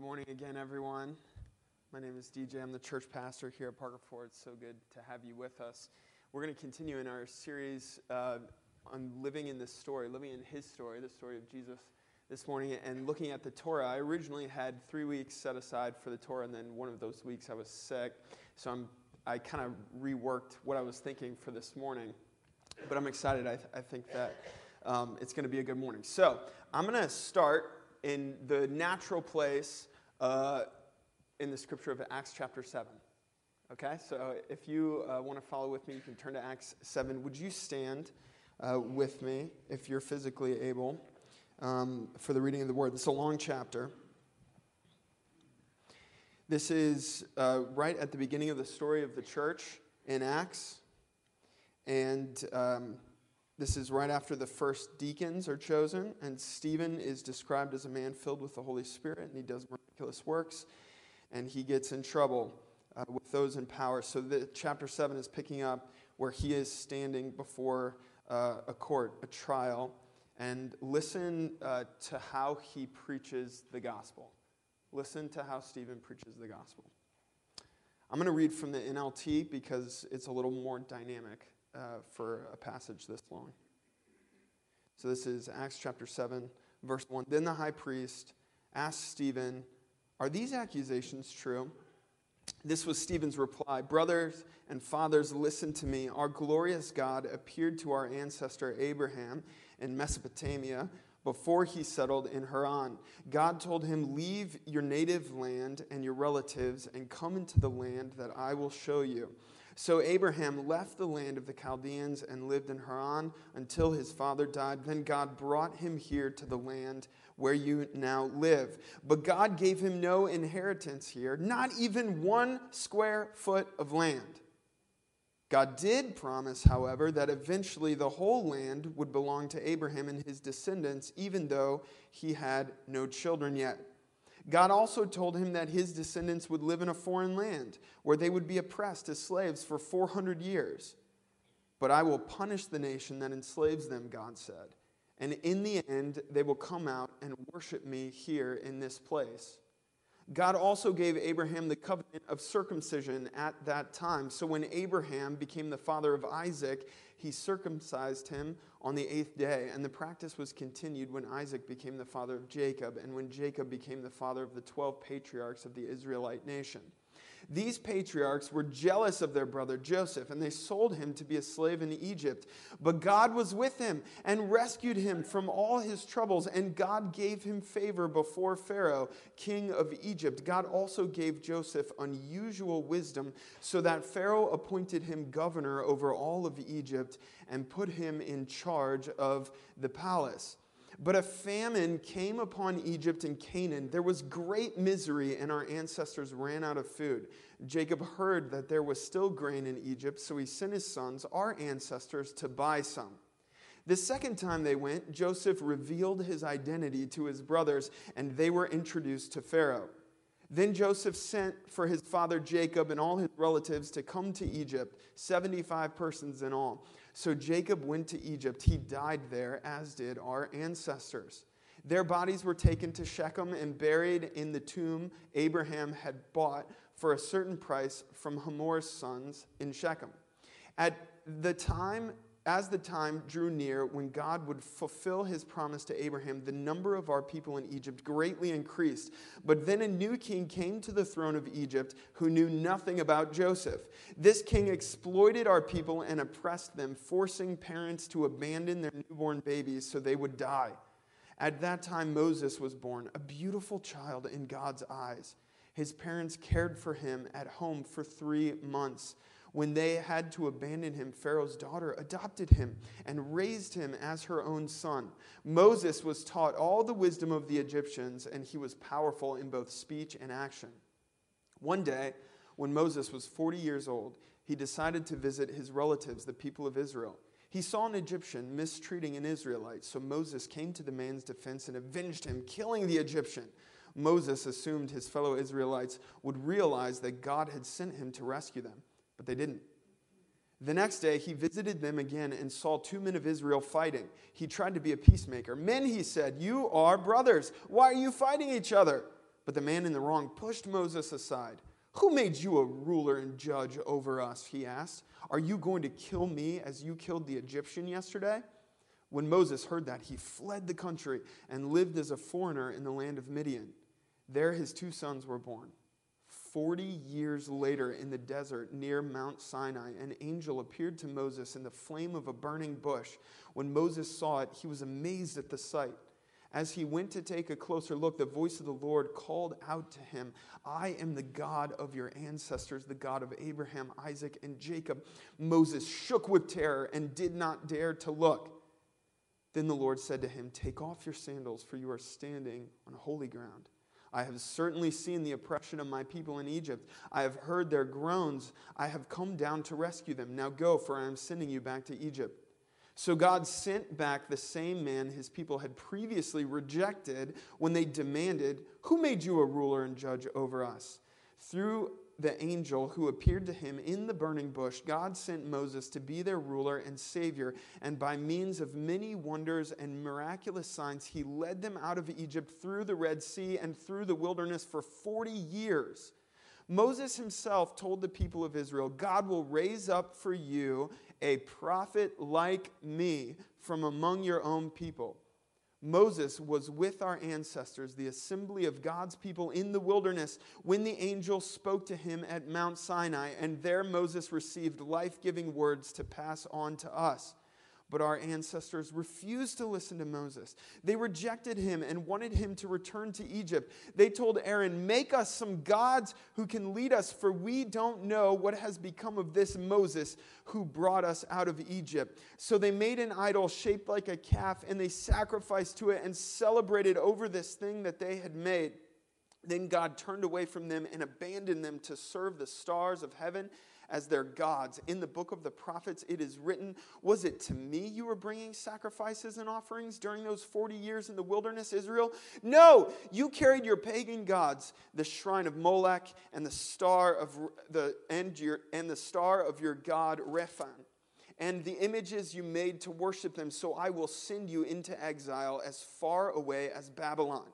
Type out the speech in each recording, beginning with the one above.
Good morning again, everyone. My name is DJ. I'm the church pastor here at Parker Ford. It's so good to have you with us. We're going to continue in our series uh, on living in this story, living in his story, the story of Jesus this morning, and looking at the Torah. I originally had three weeks set aside for the Torah, and then one of those weeks I was sick. So I'm, I kind of reworked what I was thinking for this morning. But I'm excited. I, th- I think that um, it's going to be a good morning. So I'm going to start in the natural place in the scripture of Acts chapter 7. Okay, so if you uh, want to follow with me, you can turn to Acts 7. Would you stand uh, with me if you're physically able um, for the reading of the word? It's a long chapter. This is uh, right at the beginning of the story of the church in Acts. And um, this is right after the first deacons are chosen, and Stephen is described as a man filled with the Holy Spirit, and he does miraculous works, and he gets in trouble uh, with those in power. So the chapter seven is picking up where he is standing before uh, a court, a trial, and listen uh, to how he preaches the gospel. Listen to how Stephen preaches the gospel. I'm going to read from the NLT because it's a little more dynamic uh, for a passage this long. So this is Acts chapter 7, verse 1. Then the high priest asked Stephen, Are these accusations true? This was Stephen's reply Brothers and fathers, listen to me. Our glorious God appeared to our ancestor Abraham in Mesopotamia before he settled in Haran. God told him, Leave your native land and your relatives and come into the land that I will show you. So Abraham left the land of the Chaldeans and lived in Haran until his father died. Then God brought him here to the land where you now live. But God gave him no inheritance here, not even one square foot of land. God did promise, however, that eventually the whole land would belong to Abraham and his descendants, even though he had no children yet. God also told him that his descendants would live in a foreign land where they would be oppressed as slaves for 400 years. But I will punish the nation that enslaves them, God said. And in the end, they will come out and worship me here in this place. God also gave Abraham the covenant of circumcision at that time. So when Abraham became the father of Isaac, he circumcised him on the eighth day. And the practice was continued when Isaac became the father of Jacob, and when Jacob became the father of the 12 patriarchs of the Israelite nation. These patriarchs were jealous of their brother Joseph, and they sold him to be a slave in Egypt. But God was with him and rescued him from all his troubles, and God gave him favor before Pharaoh, king of Egypt. God also gave Joseph unusual wisdom, so that Pharaoh appointed him governor over all of Egypt and put him in charge of the palace. But a famine came upon Egypt and Canaan. There was great misery, and our ancestors ran out of food. Jacob heard that there was still grain in Egypt, so he sent his sons, our ancestors, to buy some. The second time they went, Joseph revealed his identity to his brothers, and they were introduced to Pharaoh. Then Joseph sent for his father Jacob and all his relatives to come to Egypt, 75 persons in all. So Jacob went to Egypt. He died there, as did our ancestors. Their bodies were taken to Shechem and buried in the tomb Abraham had bought for a certain price from Hamor's sons in Shechem. At the time as the time drew near when God would fulfill his promise to Abraham, the number of our people in Egypt greatly increased. But then a new king came to the throne of Egypt who knew nothing about Joseph. This king exploited our people and oppressed them, forcing parents to abandon their newborn babies so they would die. At that time, Moses was born, a beautiful child in God's eyes. His parents cared for him at home for three months. When they had to abandon him, Pharaoh's daughter adopted him and raised him as her own son. Moses was taught all the wisdom of the Egyptians, and he was powerful in both speech and action. One day, when Moses was 40 years old, he decided to visit his relatives, the people of Israel. He saw an Egyptian mistreating an Israelite, so Moses came to the man's defense and avenged him, killing the Egyptian. Moses assumed his fellow Israelites would realize that God had sent him to rescue them but they didn't. The next day, he visited them again and saw two men of Israel fighting. He tried to be a peacemaker. Men, he said, you are brothers. Why are you fighting each other? But the man in the wrong pushed Moses aside. Who made you a ruler and judge over us? He asked. Are you going to kill me as you killed the Egyptian yesterday? When Moses heard that, he fled the country and lived as a foreigner in the land of Midian. There his two sons were born. Forty years later, in the desert near Mount Sinai, an angel appeared to Moses in the flame of a burning bush. When Moses saw it, he was amazed at the sight. As he went to take a closer look, the voice of the Lord called out to him I am the God of your ancestors, the God of Abraham, Isaac, and Jacob. Moses shook with terror and did not dare to look. Then the Lord said to him, Take off your sandals, for you are standing on holy ground. I have certainly seen the oppression of my people in Egypt. I have heard their groans. I have come down to rescue them. Now go, for I am sending you back to Egypt. So God sent back the same man his people had previously rejected when they demanded, Who made you a ruler and judge over us? Through the angel who appeared to him in the burning bush, God sent Moses to be their ruler and savior, and by means of many wonders and miraculous signs, he led them out of Egypt through the Red Sea and through the wilderness for 40 years. Moses himself told the people of Israel, God will raise up for you a prophet like me from among your own people. Moses was with our ancestors, the assembly of God's people in the wilderness, when the angel spoke to him at Mount Sinai, and there Moses received life giving words to pass on to us. But our ancestors refused to listen to Moses. They rejected him and wanted him to return to Egypt. They told Aaron, Make us some gods who can lead us, for we don't know what has become of this Moses who brought us out of Egypt. So they made an idol shaped like a calf, and they sacrificed to it and celebrated over this thing that they had made. Then God turned away from them and abandoned them to serve the stars of heaven as their gods. In the book of the prophets, it is written, Was it to me you were bringing sacrifices and offerings during those 40 years in the wilderness, Israel? No, you carried your pagan gods, the shrine of Molech and the star of the and, your, and the star of your god Rephan and the images you made to worship them, so I will send you into exile as far away as Babylon.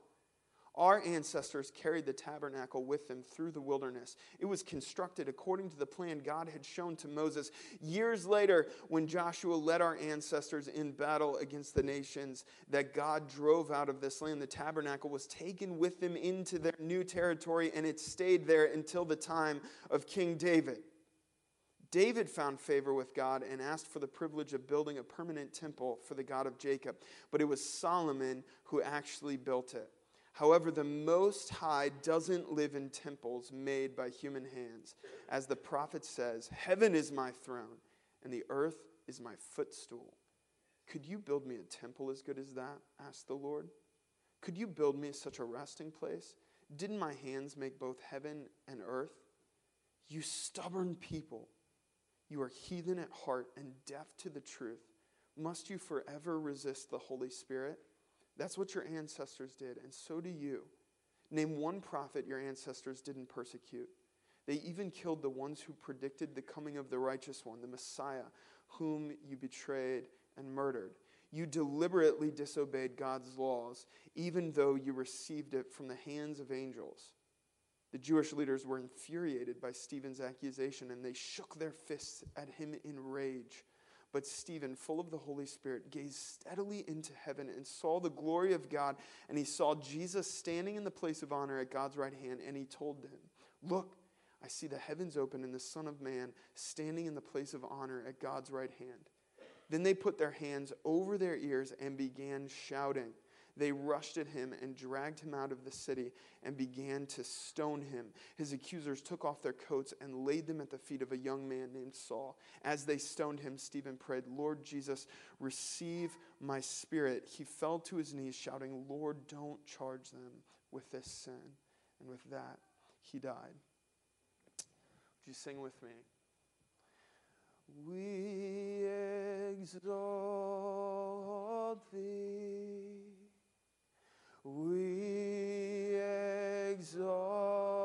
Our ancestors carried the tabernacle with them through the wilderness. It was constructed according to the plan God had shown to Moses. Years later, when Joshua led our ancestors in battle against the nations that God drove out of this land, the tabernacle was taken with them into their new territory and it stayed there until the time of King David. David found favor with God and asked for the privilege of building a permanent temple for the God of Jacob, but it was Solomon who actually built it. However, the Most High doesn't live in temples made by human hands. As the prophet says, Heaven is my throne, and the earth is my footstool. Could you build me a temple as good as that? asked the Lord. Could you build me such a resting place? Didn't my hands make both heaven and earth? You stubborn people, you are heathen at heart and deaf to the truth. Must you forever resist the Holy Spirit? That's what your ancestors did, and so do you. Name one prophet your ancestors didn't persecute. They even killed the ones who predicted the coming of the righteous one, the Messiah, whom you betrayed and murdered. You deliberately disobeyed God's laws, even though you received it from the hands of angels. The Jewish leaders were infuriated by Stephen's accusation, and they shook their fists at him in rage. But Stephen, full of the Holy Spirit, gazed steadily into heaven and saw the glory of God. And he saw Jesus standing in the place of honor at God's right hand. And he told them, Look, I see the heavens open and the Son of Man standing in the place of honor at God's right hand. Then they put their hands over their ears and began shouting they rushed at him and dragged him out of the city and began to stone him. His accusers took off their coats and laid them at the feet of a young man named Saul. As they stoned him, Stephen prayed, Lord Jesus, receive my spirit. He fell to his knees, shouting, Lord, don't charge them with this sin. And with that, he died. Would you sing with me? We exalt thee. We exalt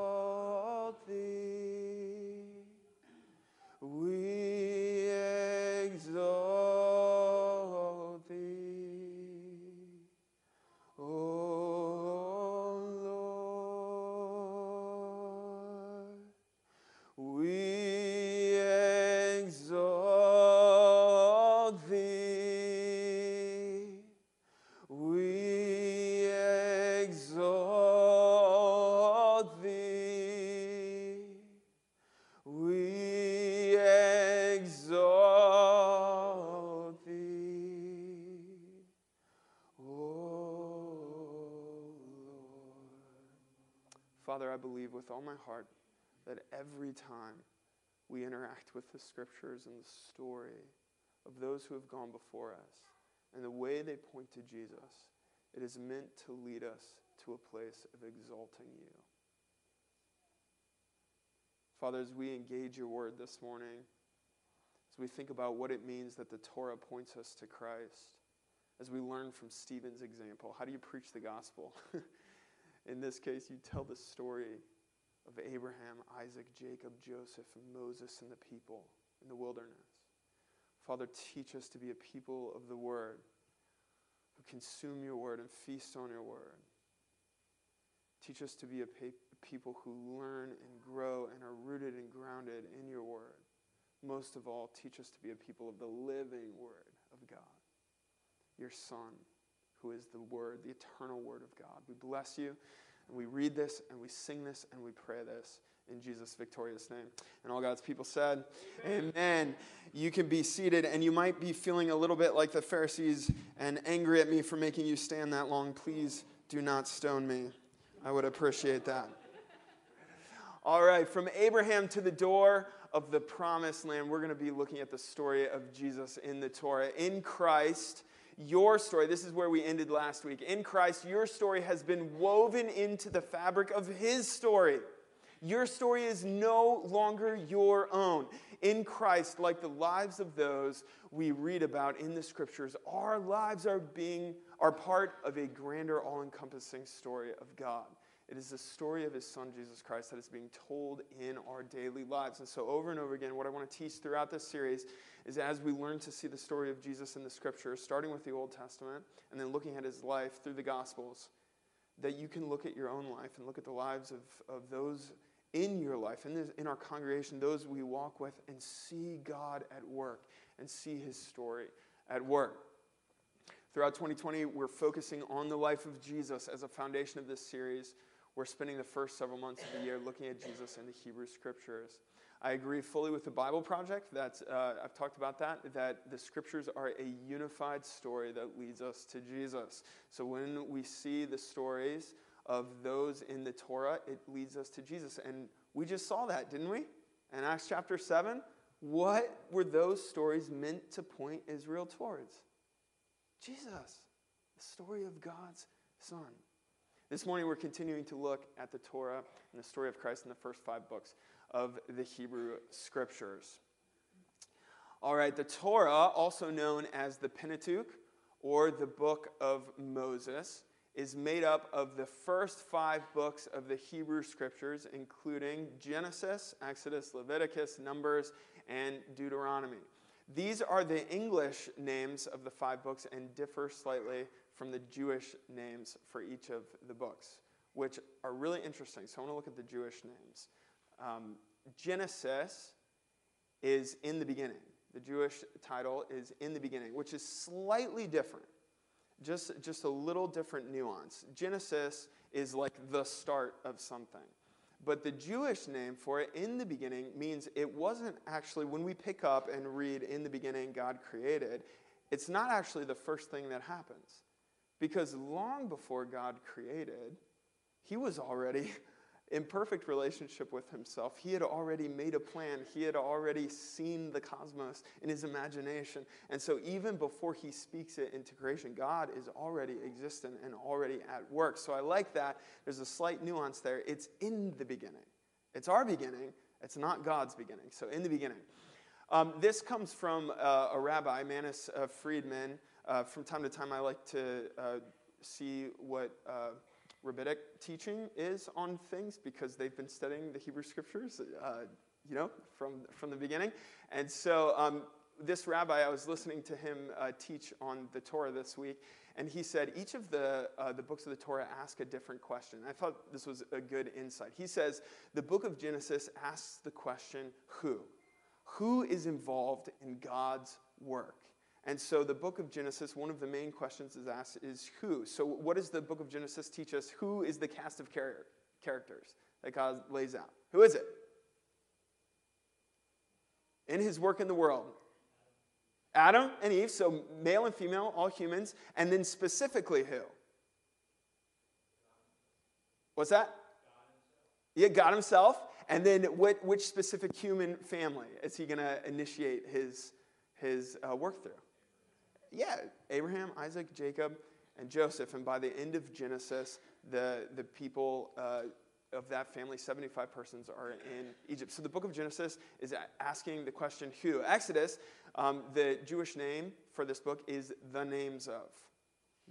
the scriptures and the story of those who have gone before us and the way they point to Jesus, it is meant to lead us to a place of exalting you. Father, as we engage your word this morning, as we think about what it means that the Torah points us to Christ, as we learn from Stephen's example, how do you preach the gospel? In this case, you tell the story of Abraham, Isaac, Jacob, Joseph, Moses and the people in the wilderness. Father, teach us to be a people of the word who consume your word and feast on your word. Teach us to be a people who learn and grow and are rooted and grounded in your word. Most of all, teach us to be a people of the living word of God, your Son, who is the word, the eternal word of God. We bless you, and we read this, and we sing this, and we pray this in Jesus' victorious name. And all God's people said, Amen. Amen. You can be seated, and you might be feeling a little bit like the Pharisees and angry at me for making you stand that long. Please do not stone me. I would appreciate that. All right, from Abraham to the door of the promised land, we're going to be looking at the story of Jesus in the Torah. In Christ, your story, this is where we ended last week. In Christ, your story has been woven into the fabric of his story. Your story is no longer your own. In Christ, like the lives of those we read about in the scriptures, our lives are being are part of a grander, all-encompassing story of God. It is the story of his son, Jesus Christ, that is being told in our daily lives. And so, over and over again, what I want to teach throughout this series is as we learn to see the story of Jesus in the scriptures, starting with the Old Testament and then looking at his life through the Gospels, that you can look at your own life and look at the lives of, of those in your life, in, this, in our congregation, those we walk with, and see God at work and see his story at work. Throughout 2020, we're focusing on the life of Jesus as a foundation of this series. We're spending the first several months of the year looking at Jesus in the Hebrew Scriptures. I agree fully with the Bible Project. That uh, I've talked about that. That the Scriptures are a unified story that leads us to Jesus. So when we see the stories of those in the Torah, it leads us to Jesus, and we just saw that, didn't we? In Acts chapter seven, what were those stories meant to point Israel towards? Jesus, the story of God's Son. This morning, we're continuing to look at the Torah and the story of Christ in the first five books of the Hebrew Scriptures. All right, the Torah, also known as the Pentateuch or the Book of Moses, is made up of the first five books of the Hebrew Scriptures, including Genesis, Exodus, Leviticus, Numbers, and Deuteronomy. These are the English names of the five books and differ slightly from the Jewish names for each of the books, which are really interesting. So I want to look at the Jewish names. Um, Genesis is in the beginning. The Jewish title is in the beginning, which is slightly different. Just, just a little different nuance. Genesis is like the start of something. But the Jewish name for it in the beginning means it wasn't actually, when we pick up and read in the beginning God created, it's not actually the first thing that happens. Because long before God created, he was already in perfect relationship with himself. He had already made a plan, he had already seen the cosmos in his imagination. And so, even before he speaks it into creation, God is already existent and already at work. So, I like that. There's a slight nuance there. It's in the beginning, it's our beginning, it's not God's beginning. So, in the beginning. Um, this comes from uh, a rabbi, Manis uh, Friedman. Uh, from time to time, I like to uh, see what uh, rabbinic teaching is on things because they've been studying the Hebrew scriptures, uh, you know, from, from the beginning. And so um, this rabbi, I was listening to him uh, teach on the Torah this week, and he said each of the, uh, the books of the Torah ask a different question. I thought this was a good insight. He says the book of Genesis asks the question, who? Who is involved in God's work? And so the book of Genesis, one of the main questions is asked is who? So what does the book of Genesis teach us? Who is the cast of char- characters that God lays out? Who is it? In his work in the world. Adam and Eve, so male and female, all humans, and then specifically who? What's that? Yeah, God himself. And then what, which specific human family is he going to initiate his, his uh, work through? Yeah, Abraham, Isaac, Jacob, and Joseph. And by the end of Genesis, the, the people uh, of that family, 75 persons, are in Egypt. So the book of Genesis is asking the question who? Exodus, um, the Jewish name for this book is the names of.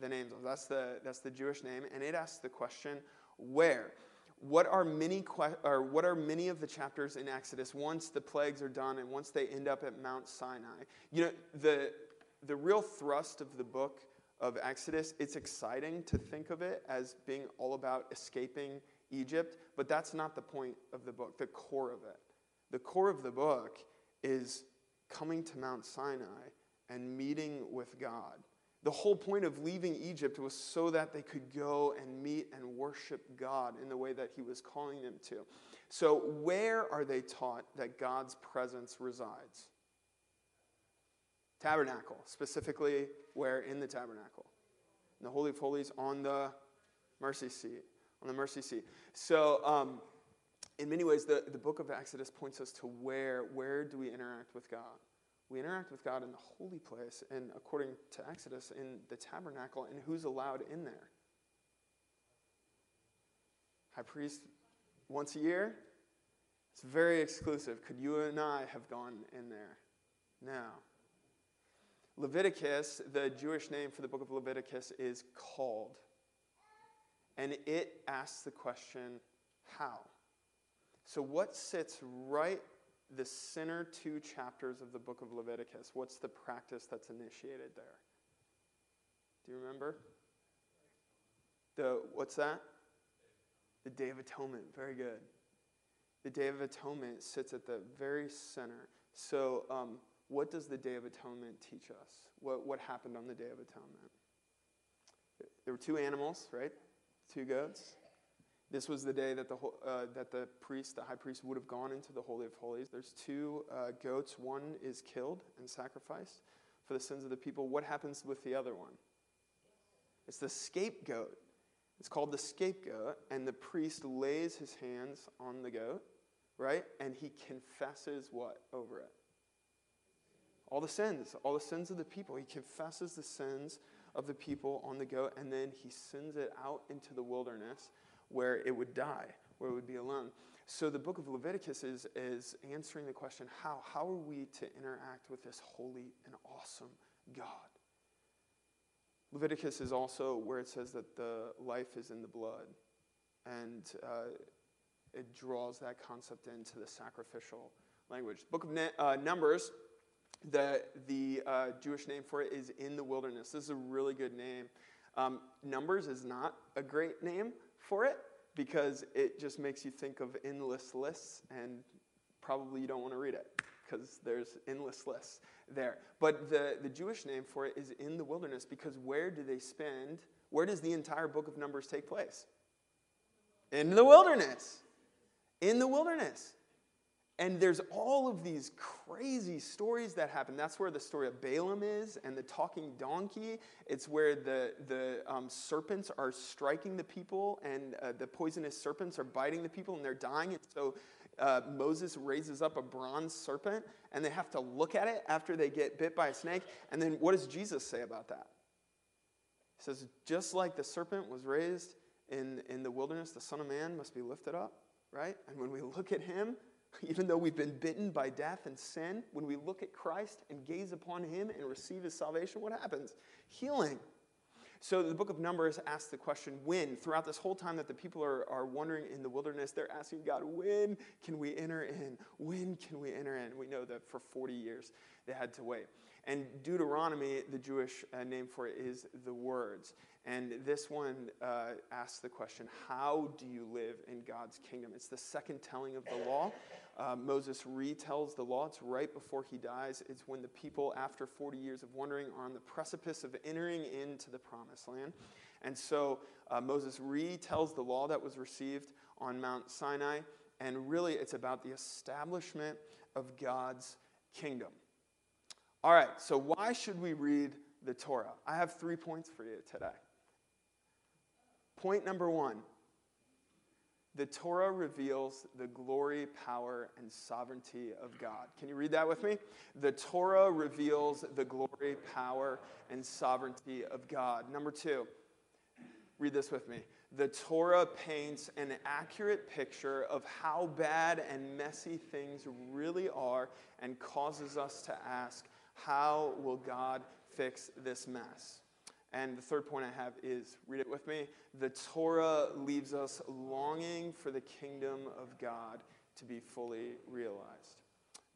The names of. That's the, that's the Jewish name. And it asks the question where? What are, many que- or what are many of the chapters in Exodus once the plagues are done and once they end up at Mount Sinai? You know, the, the real thrust of the book of Exodus, it's exciting to think of it as being all about escaping Egypt, but that's not the point of the book, the core of it. The core of the book is coming to Mount Sinai and meeting with God. The whole point of leaving Egypt was so that they could go and meet and worship God in the way that He was calling them to. So, where are they taught that God's presence resides? Tabernacle, specifically where in the tabernacle? In the Holy of Holies on the mercy seat. On the mercy seat. So, um, in many ways, the, the book of Exodus points us to where, where do we interact with God? We interact with God in the holy place, and according to Exodus, in the tabernacle, and who's allowed in there? High priest once a year? It's very exclusive. Could you and I have gone in there? No. Leviticus, the Jewish name for the book of Leviticus, is called. And it asks the question, how? So, what sits right the center two chapters of the book of Leviticus? What's the practice that's initiated there? Do you remember? The what's that? The Day of Atonement. Very good. The Day of Atonement sits at the very center. So, um, what does the Day of Atonement teach us? What, what happened on the Day of Atonement? There were two animals, right? Two goats. This was the day that the, uh, that the priest, the high priest, would have gone into the Holy of Holies. There's two uh, goats. One is killed and sacrificed for the sins of the people. What happens with the other one? It's the scapegoat. It's called the scapegoat, and the priest lays his hands on the goat, right? And he confesses what over it? All the sins, all the sins of the people. He confesses the sins of the people on the goat, and then he sends it out into the wilderness where it would die, where it would be alone. So the book of Leviticus is, is answering the question how? How are we to interact with this holy and awesome God? Leviticus is also where it says that the life is in the blood, and uh, it draws that concept into the sacrificial language. Book of uh, Numbers the, the uh, Jewish name for it is in the wilderness. This is a really good name. Um, Numbers is not a great name for it because it just makes you think of endless lists, and probably you don't want to read it because there's endless lists there. But the, the Jewish name for it is in the wilderness because where do they spend? Where does the entire book of Numbers take place? In the wilderness. In the wilderness. And there's all of these crazy stories that happen. That's where the story of Balaam is and the talking donkey. It's where the, the um, serpents are striking the people and uh, the poisonous serpents are biting the people and they're dying. And so uh, Moses raises up a bronze serpent and they have to look at it after they get bit by a snake. And then what does Jesus say about that? He says, just like the serpent was raised in, in the wilderness, the Son of Man must be lifted up, right? And when we look at him, even though we've been bitten by death and sin, when we look at Christ and gaze upon him and receive his salvation, what happens? Healing. So the book of Numbers asks the question when? Throughout this whole time that the people are, are wandering in the wilderness, they're asking God, when can we enter in? When can we enter in? We know that for 40 years they had to wait. And Deuteronomy, the Jewish uh, name for it, is the words. And this one uh, asks the question How do you live in God's kingdom? It's the second telling of the law. Uh, Moses retells the law. It's right before he dies. It's when the people, after 40 years of wandering, are on the precipice of entering into the promised land. And so uh, Moses retells the law that was received on Mount Sinai. And really, it's about the establishment of God's kingdom. All right, so why should we read the Torah? I have three points for you today. Point number one The Torah reveals the glory, power, and sovereignty of God. Can you read that with me? The Torah reveals the glory, power, and sovereignty of God. Number two, read this with me. The Torah paints an accurate picture of how bad and messy things really are and causes us to ask, how will God fix this mess? And the third point I have is read it with me. The Torah leaves us longing for the kingdom of God to be fully realized.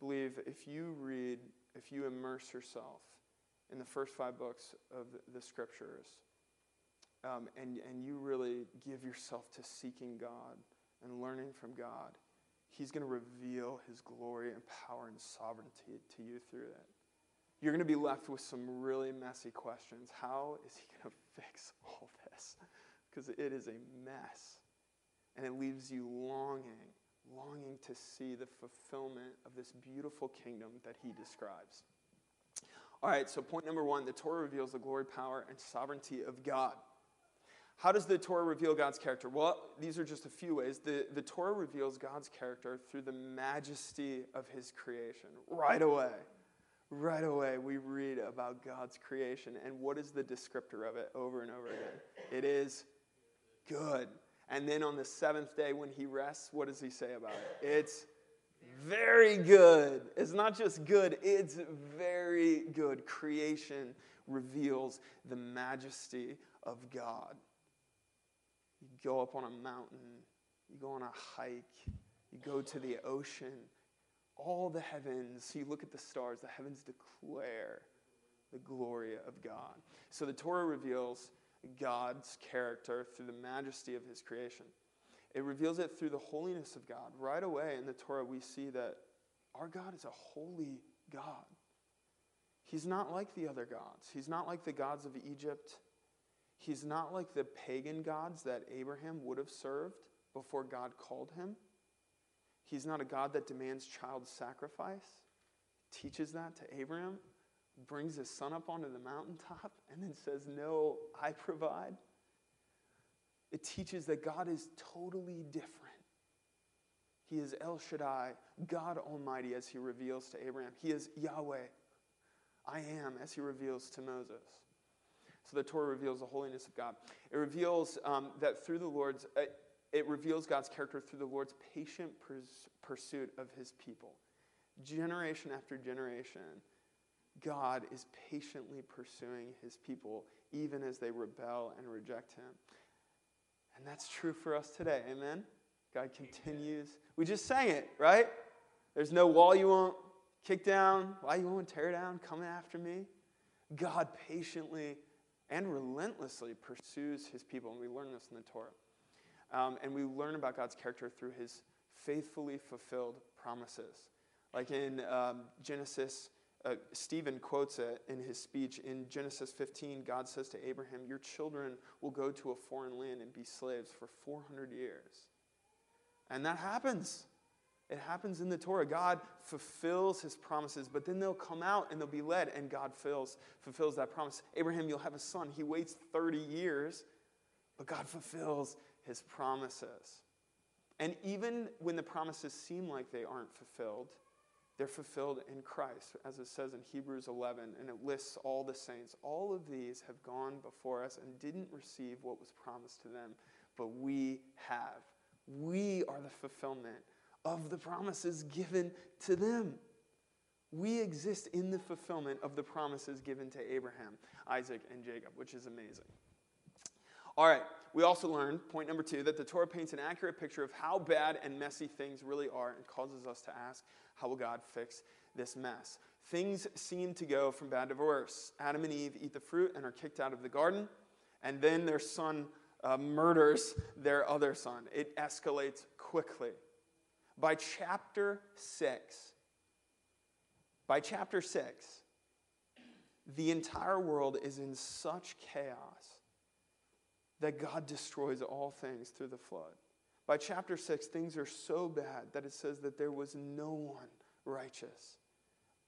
believe if you read, if you immerse yourself in the first five books of the scriptures, um, and, and you really give yourself to seeking God and learning from God, He's going to reveal His glory and power and sovereignty to you through that you're going to be left with some really messy questions. How is he going to fix all this? Because it is a mess. And it leaves you longing, longing to see the fulfillment of this beautiful kingdom that he describes. All right, so point number one the Torah reveals the glory, power, and sovereignty of God. How does the Torah reveal God's character? Well, these are just a few ways. The, the Torah reveals God's character through the majesty of his creation right away right away we read about God's creation. And what is the descriptor of it over and over again? It is good. And then on the seventh day when he rests, what does he say about it? It's very good. It's not just good, it's very good. Creation reveals the majesty of God. You go up on a mountain, you go on a hike, you go to the ocean, all the heavens, you look at the stars, the heavens declare the glory of God. So the Torah reveals God's character through the majesty of his creation. It reveals it through the holiness of God. Right away in the Torah, we see that our God is a holy God. He's not like the other gods. He's not like the gods of Egypt. He's not like the pagan gods that Abraham would have served before God called him. He's not a God that demands child sacrifice, teaches that to Abraham, brings his son up onto the mountaintop, and then says, No, I provide. It teaches that God is totally different. He is El Shaddai, God Almighty, as he reveals to Abraham. He is Yahweh, I am, as he reveals to Moses. So the Torah reveals the holiness of God. It reveals um, that through the Lord's, uh, it reveals God's character through the Lord's patient pers- pursuit of his people. Generation after generation, God is patiently pursuing his people, even as they rebel and reject him. And that's true for us today. Amen? God continues. We just sang it, right? There's no wall you won't kick down, why you won't tear down, coming after me. God patiently and relentlessly pursues his people, and we learn this in the Torah. Um, and we learn about God's character through his faithfully fulfilled promises. Like in um, Genesis, uh, Stephen quotes it in his speech. In Genesis 15, God says to Abraham, Your children will go to a foreign land and be slaves for 400 years. And that happens. It happens in the Torah. God fulfills his promises, but then they'll come out and they'll be led, and God fills, fulfills that promise. Abraham, you'll have a son. He waits 30 years, but God fulfills his promises. And even when the promises seem like they aren't fulfilled, they're fulfilled in Christ, as it says in Hebrews 11, and it lists all the saints. All of these have gone before us and didn't receive what was promised to them, but we have. We are the fulfillment of the promises given to them. We exist in the fulfillment of the promises given to Abraham, Isaac, and Jacob, which is amazing. All right, we also learned, point number two, that the Torah paints an accurate picture of how bad and messy things really are and causes us to ask, how will God fix this mess? Things seem to go from bad to worse. Adam and Eve eat the fruit and are kicked out of the garden, and then their son uh, murders their other son. It escalates quickly. By chapter six, by chapter six, the entire world is in such chaos that God destroys all things through the flood. By chapter 6, things are so bad that it says that there was no one righteous.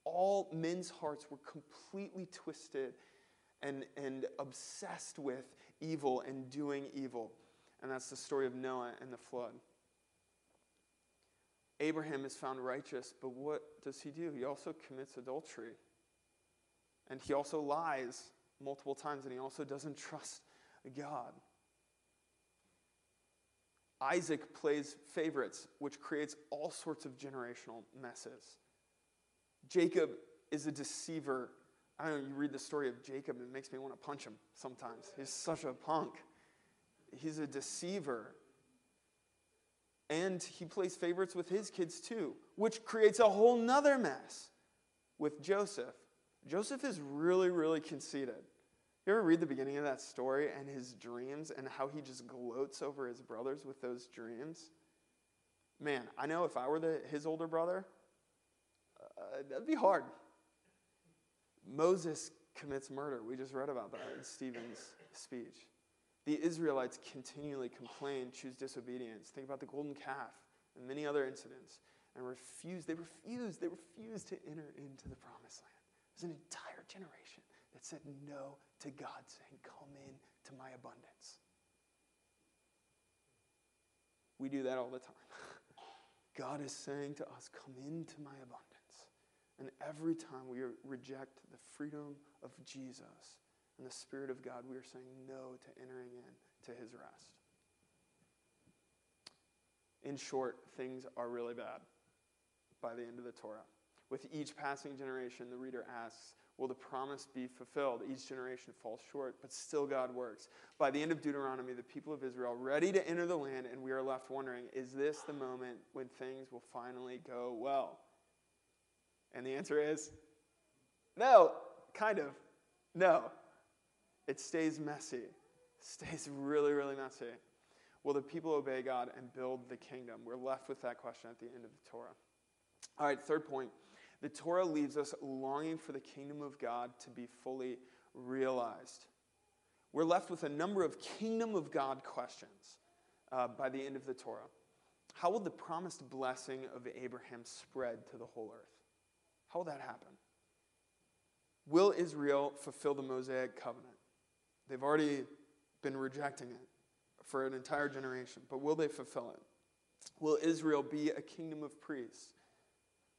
All men's hearts were completely twisted and, and obsessed with evil and doing evil. And that's the story of Noah and the flood. Abraham is found righteous, but what does he do? He also commits adultery. And he also lies multiple times, and he also doesn't trust God. Isaac plays favorites, which creates all sorts of generational messes. Jacob is a deceiver. I don't know, you read the story of Jacob, it makes me want to punch him sometimes. He's such a punk. He's a deceiver. And he plays favorites with his kids too, which creates a whole nother mess with Joseph. Joseph is really, really conceited. You ever read the beginning of that story and his dreams and how he just gloats over his brothers with those dreams? Man, I know if I were the, his older brother, uh, that'd be hard. Moses commits murder. We just read about that in Stephen's speech. The Israelites continually complain, choose disobedience. Think about the golden calf and many other incidents. And refuse, they refuse, they refuse to enter into the promised land. There's an entire generation that said no to God, saying, Come in to my abundance. We do that all the time. God is saying to us, Come into my abundance. And every time we reject the freedom of Jesus, and the Spirit of God, we are saying no to entering in to his rest. In short, things are really bad by the end of the Torah. With each passing generation, the reader asks, Will the promise be fulfilled? Each generation falls short, but still God works. By the end of Deuteronomy, the people of Israel ready to enter the land, and we are left wondering, is this the moment when things will finally go well? And the answer is no, kind of. No. It stays messy, stays really, really messy. Will the people obey God and build the kingdom? We're left with that question at the end of the Torah. All right, third point. The Torah leaves us longing for the kingdom of God to be fully realized. We're left with a number of kingdom of God questions uh, by the end of the Torah. How will the promised blessing of Abraham spread to the whole earth? How will that happen? Will Israel fulfill the Mosaic covenant? They've already been rejecting it for an entire generation, but will they fulfill it? Will Israel be a kingdom of priests?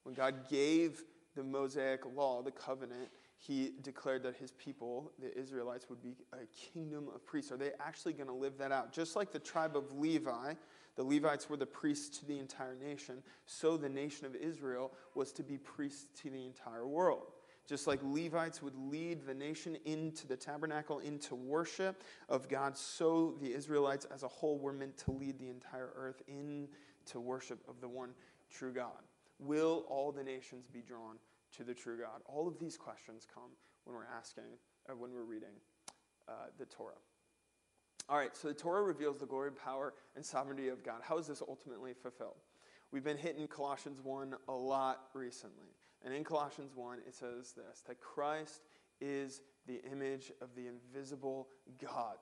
When God gave the Mosaic law, the covenant, he declared that his people, the Israelites, would be a kingdom of priests. Are they actually going to live that out? Just like the tribe of Levi, the Levites were the priests to the entire nation, so the nation of Israel was to be priests to the entire world. Just like Levites would lead the nation into the tabernacle, into worship of God, so the Israelites as a whole were meant to lead the entire earth into worship of the one true God. Will all the nations be drawn to the true God? All of these questions come when we're asking, uh, when we're reading uh, the Torah. All right, so the Torah reveals the glory, power, and sovereignty of God. How is this ultimately fulfilled? We've been hitting Colossians 1 a lot recently. And in Colossians 1, it says this that Christ is the image of the invisible God.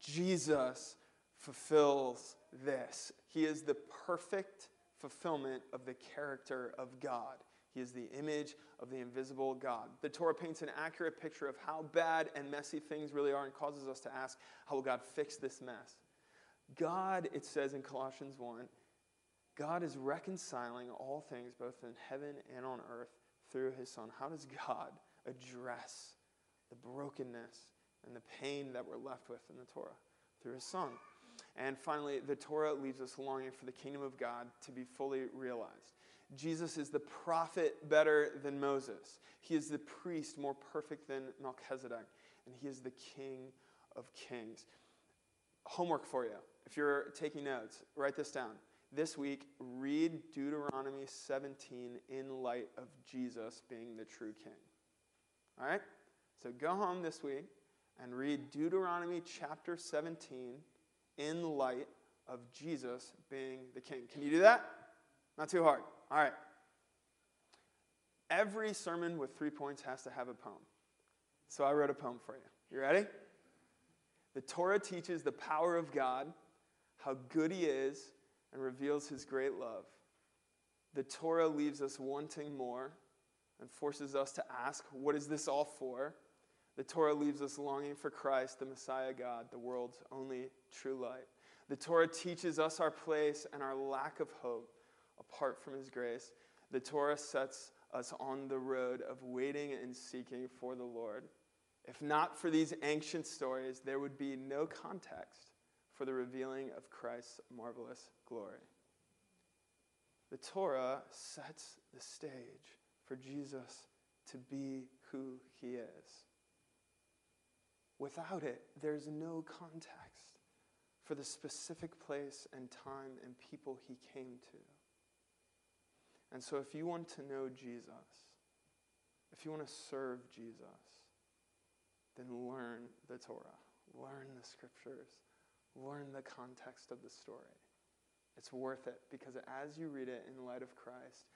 Jesus fulfills this. He is the perfect fulfillment of the character of God. He is the image of the invisible God. The Torah paints an accurate picture of how bad and messy things really are and causes us to ask, how will God fix this mess? God, it says in Colossians 1, God is reconciling all things, both in heaven and on earth, through his Son. How does God address the brokenness and the pain that we're left with in the Torah? Through his Son. And finally, the Torah leaves us longing for the kingdom of God to be fully realized. Jesus is the prophet better than Moses. He is the priest more perfect than Melchizedek. And he is the king of kings. Homework for you. If you're taking notes, write this down this week, read Deuteronomy 17 in light of Jesus being the true king. All right? So go home this week and read Deuteronomy chapter 17 in light of Jesus being the king. Can you do that? Not too hard. All right. Every sermon with three points has to have a poem. So I wrote a poem for you. You ready? The Torah teaches the power of God, how good He is, and reveals his great love. The Torah leaves us wanting more and forces us to ask, what is this all for? The Torah leaves us longing for Christ, the Messiah God, the world's only true light. The Torah teaches us our place and our lack of hope, apart from His grace. The Torah sets us on the road of waiting and seeking for the Lord. If not for these ancient stories, there would be no context for the revealing of Christ's marvelous glory. The Torah sets the stage for Jesus to be who he is. Without it, there's no context for the specific place and time and people he came to. And so, if you want to know Jesus, if you want to serve Jesus, then learn the Torah, learn the scriptures, learn the context of the story. It's worth it because as you read it in light of Christ,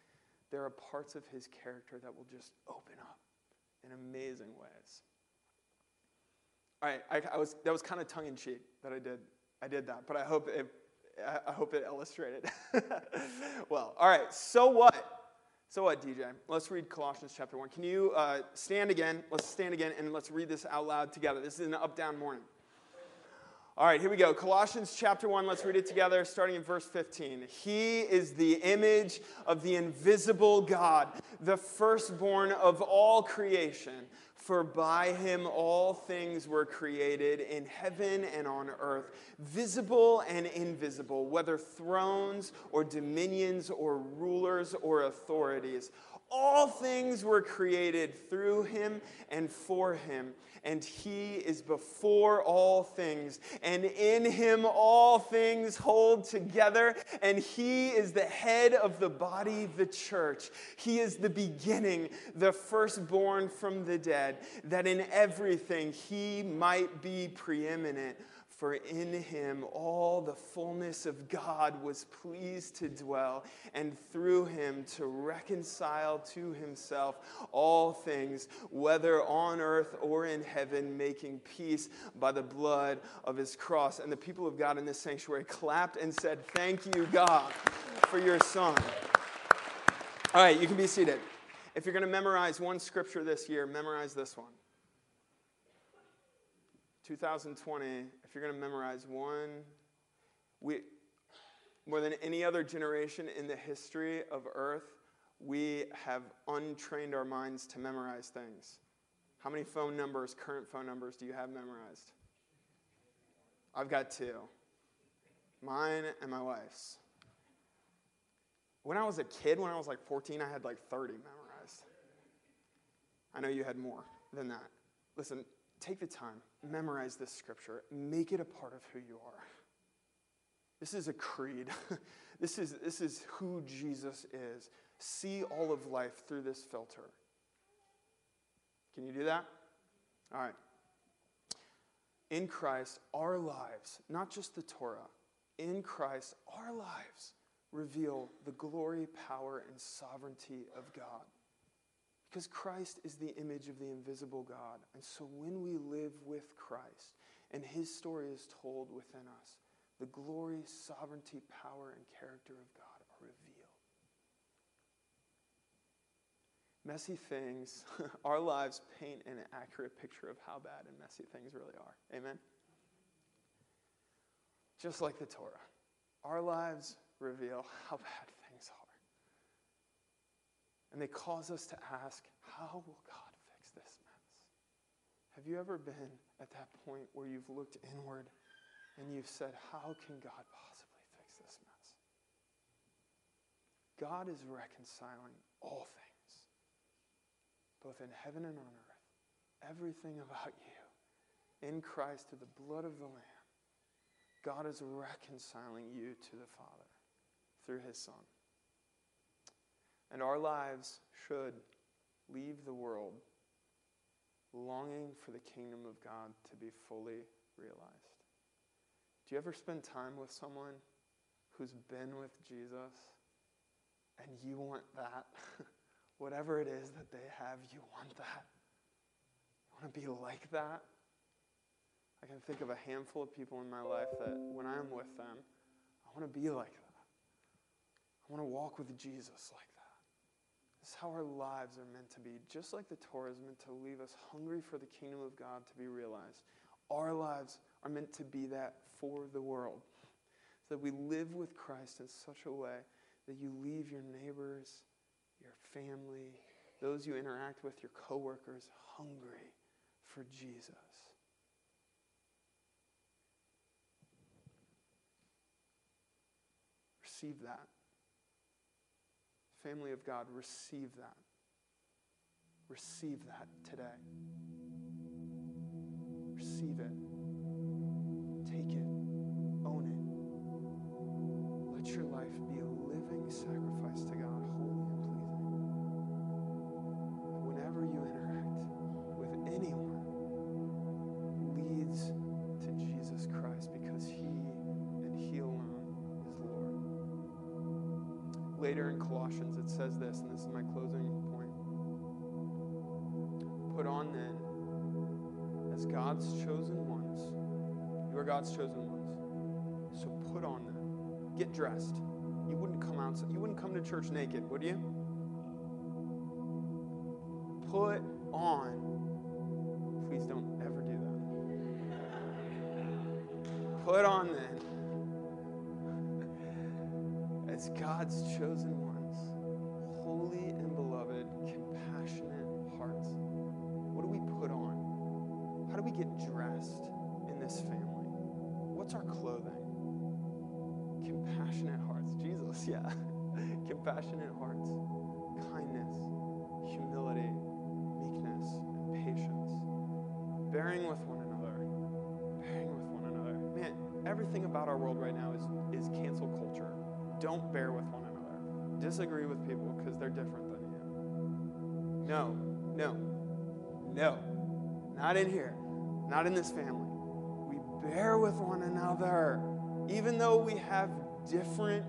there are parts of his character that will just open up in amazing ways. All right, I, I was, that was kind of tongue in cheek that I did. I did that, but I hope it, I hope it illustrated well. All right, so what? So what, DJ? Let's read Colossians chapter 1. Can you uh, stand again? Let's stand again and let's read this out loud together. This is an up down morning. All right, here we go. Colossians chapter 1, let's read it together, starting in verse 15. He is the image of the invisible God, the firstborn of all creation. For by him all things were created in heaven and on earth, visible and invisible, whether thrones or dominions or rulers or authorities. All things were created through him and for him and he is before all things, and in him all things hold together, and he is the head of the body, the church. He is the beginning, the firstborn from the dead, that in everything he might be preeminent. For in him all the fullness of God was pleased to dwell, and through him to reconcile to himself all things, whether on earth or in heaven, making peace by the blood of his cross. And the people of God in this sanctuary clapped and said, Thank you, God, for your son. All right, you can be seated. If you're going to memorize one scripture this year, memorize this one. 2020, if you're going to memorize one, we, more than any other generation in the history of Earth, we have untrained our minds to memorize things. How many phone numbers, current phone numbers, do you have memorized? I've got two mine and my wife's. When I was a kid, when I was like 14, I had like 30 memorized. I know you had more than that. Listen, take the time, memorize this scripture, make it a part of who you are. This is a creed. this, is, this is who Jesus is. See all of life through this filter. Can you do that? All right. In Christ, our lives, not just the Torah, in Christ, our lives reveal the glory, power, and sovereignty of God. Because Christ is the image of the invisible God. And so when we live with Christ and his story is told within us, the glory, sovereignty, power, and character of God are revealed. Messy things, our lives paint an accurate picture of how bad and messy things really are. Amen? Just like the Torah, our lives reveal how bad and they cause us to ask, how will God fix this mess? Have you ever been at that point where you've looked inward and you've said, how can God possibly fix this mess? God is reconciling all things, both in heaven and on earth, everything about you. In Christ, through the blood of the Lamb, God is reconciling you to the Father through his Son. And our lives should leave the world longing for the kingdom of God to be fully realized. Do you ever spend time with someone who's been with Jesus and you want that? Whatever it is that they have, you want that. You want to be like that? I can think of a handful of people in my life that when I'm with them, I want to be like that. I want to walk with Jesus like is how our lives are meant to be. Just like the Torah is meant to leave us hungry for the kingdom of God to be realized, our lives are meant to be that for the world. So that we live with Christ in such a way that you leave your neighbors, your family, those you interact with, your coworkers, hungry for Jesus. Receive that. Family of God, receive that. Receive that today. Receive it. Take it. Own it. Let your life be a living sacrifice to God, Later in Colossians, it says this, and this is my closing point. Put on then, as God's chosen ones, you are God's chosen ones. So put on them. Get dressed. You wouldn't come out, you wouldn't come to church naked, would you? Put on. Please don't ever do that. Put on then, God's chosen ones, holy and beloved, compassionate hearts. What do we put on? How do we get dressed in this family? What's our clothing? Compassionate hearts. Jesus, yeah. Compassionate hearts, kindness, humility, meekness, and patience. Bearing with one another. Bearing with one another. Man, everything about our world right now Don't bear with one another. Disagree with people because they're different than you. No, no, no. Not in here. Not in this family. We bear with one another. Even though we have different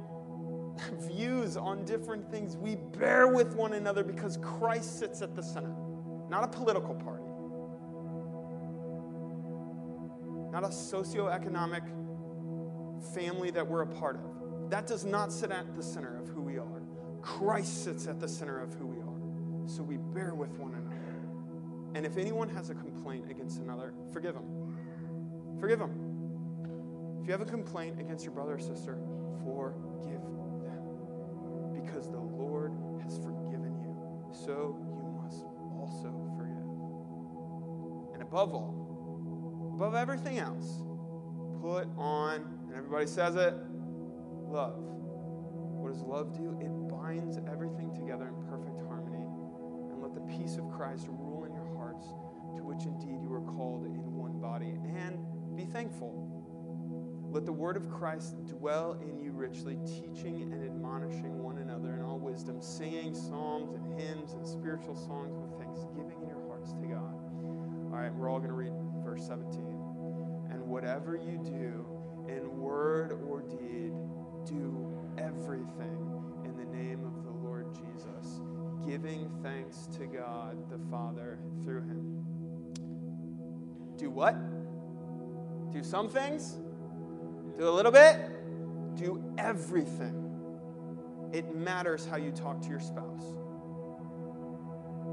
views on different things, we bear with one another because Christ sits at the center, not a political party, not a socioeconomic family that we're a part of. That does not sit at the center of who we are. Christ sits at the center of who we are. So we bear with one another. And if anyone has a complaint against another, forgive them. Forgive them. If you have a complaint against your brother or sister, forgive them. Because the Lord has forgiven you. So you must also forgive. And above all, above everything else, put on, and everybody says it, love. What does love do? It binds everything together in perfect harmony. And let the peace of Christ rule in your hearts, to which indeed you are called in one body. And be thankful. Let the word of Christ dwell in you richly, teaching and admonishing one another in all wisdom, singing psalms and hymns and spiritual songs with thanksgiving in your hearts to God. All right, we're all going to read verse 17. And whatever you do, in word or deed, do everything in the name of the Lord Jesus, giving thanks to God the Father through him. Do what? Do some things? Do a little bit? Do everything. It matters how you talk to your spouse.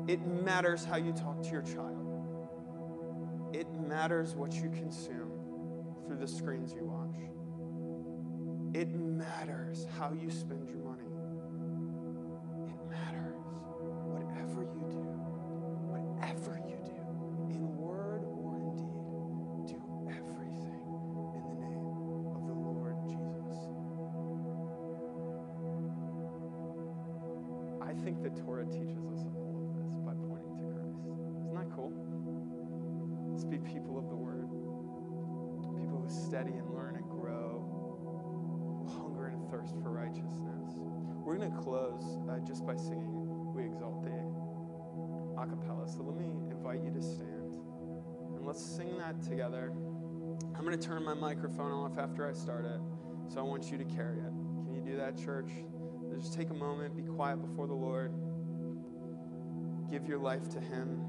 It matters how you talk to your child. It matters what you consume through the screens you watch. It matters how you spend your money. Church? Just take a moment, be quiet before the Lord. Give your life to Him.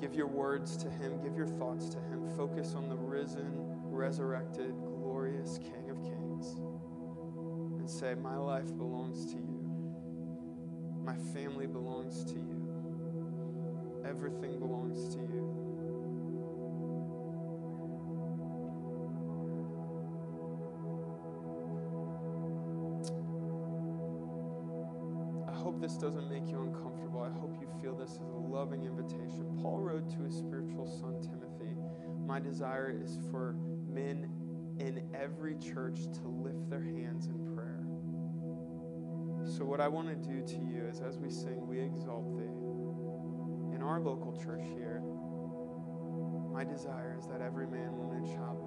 Give your words to Him. Give your thoughts to Him. Focus on the risen, resurrected, glorious King of Kings. And say, My life belongs to you. My family belongs to you. Everything belongs to you. This doesn't make you uncomfortable. I hope you feel this as a loving invitation. Paul wrote to his spiritual son, Timothy My desire is for men in every church to lift their hands in prayer. So, what I want to do to you is as we sing, We Exalt Thee, in our local church here, my desire is that every man, woman, and child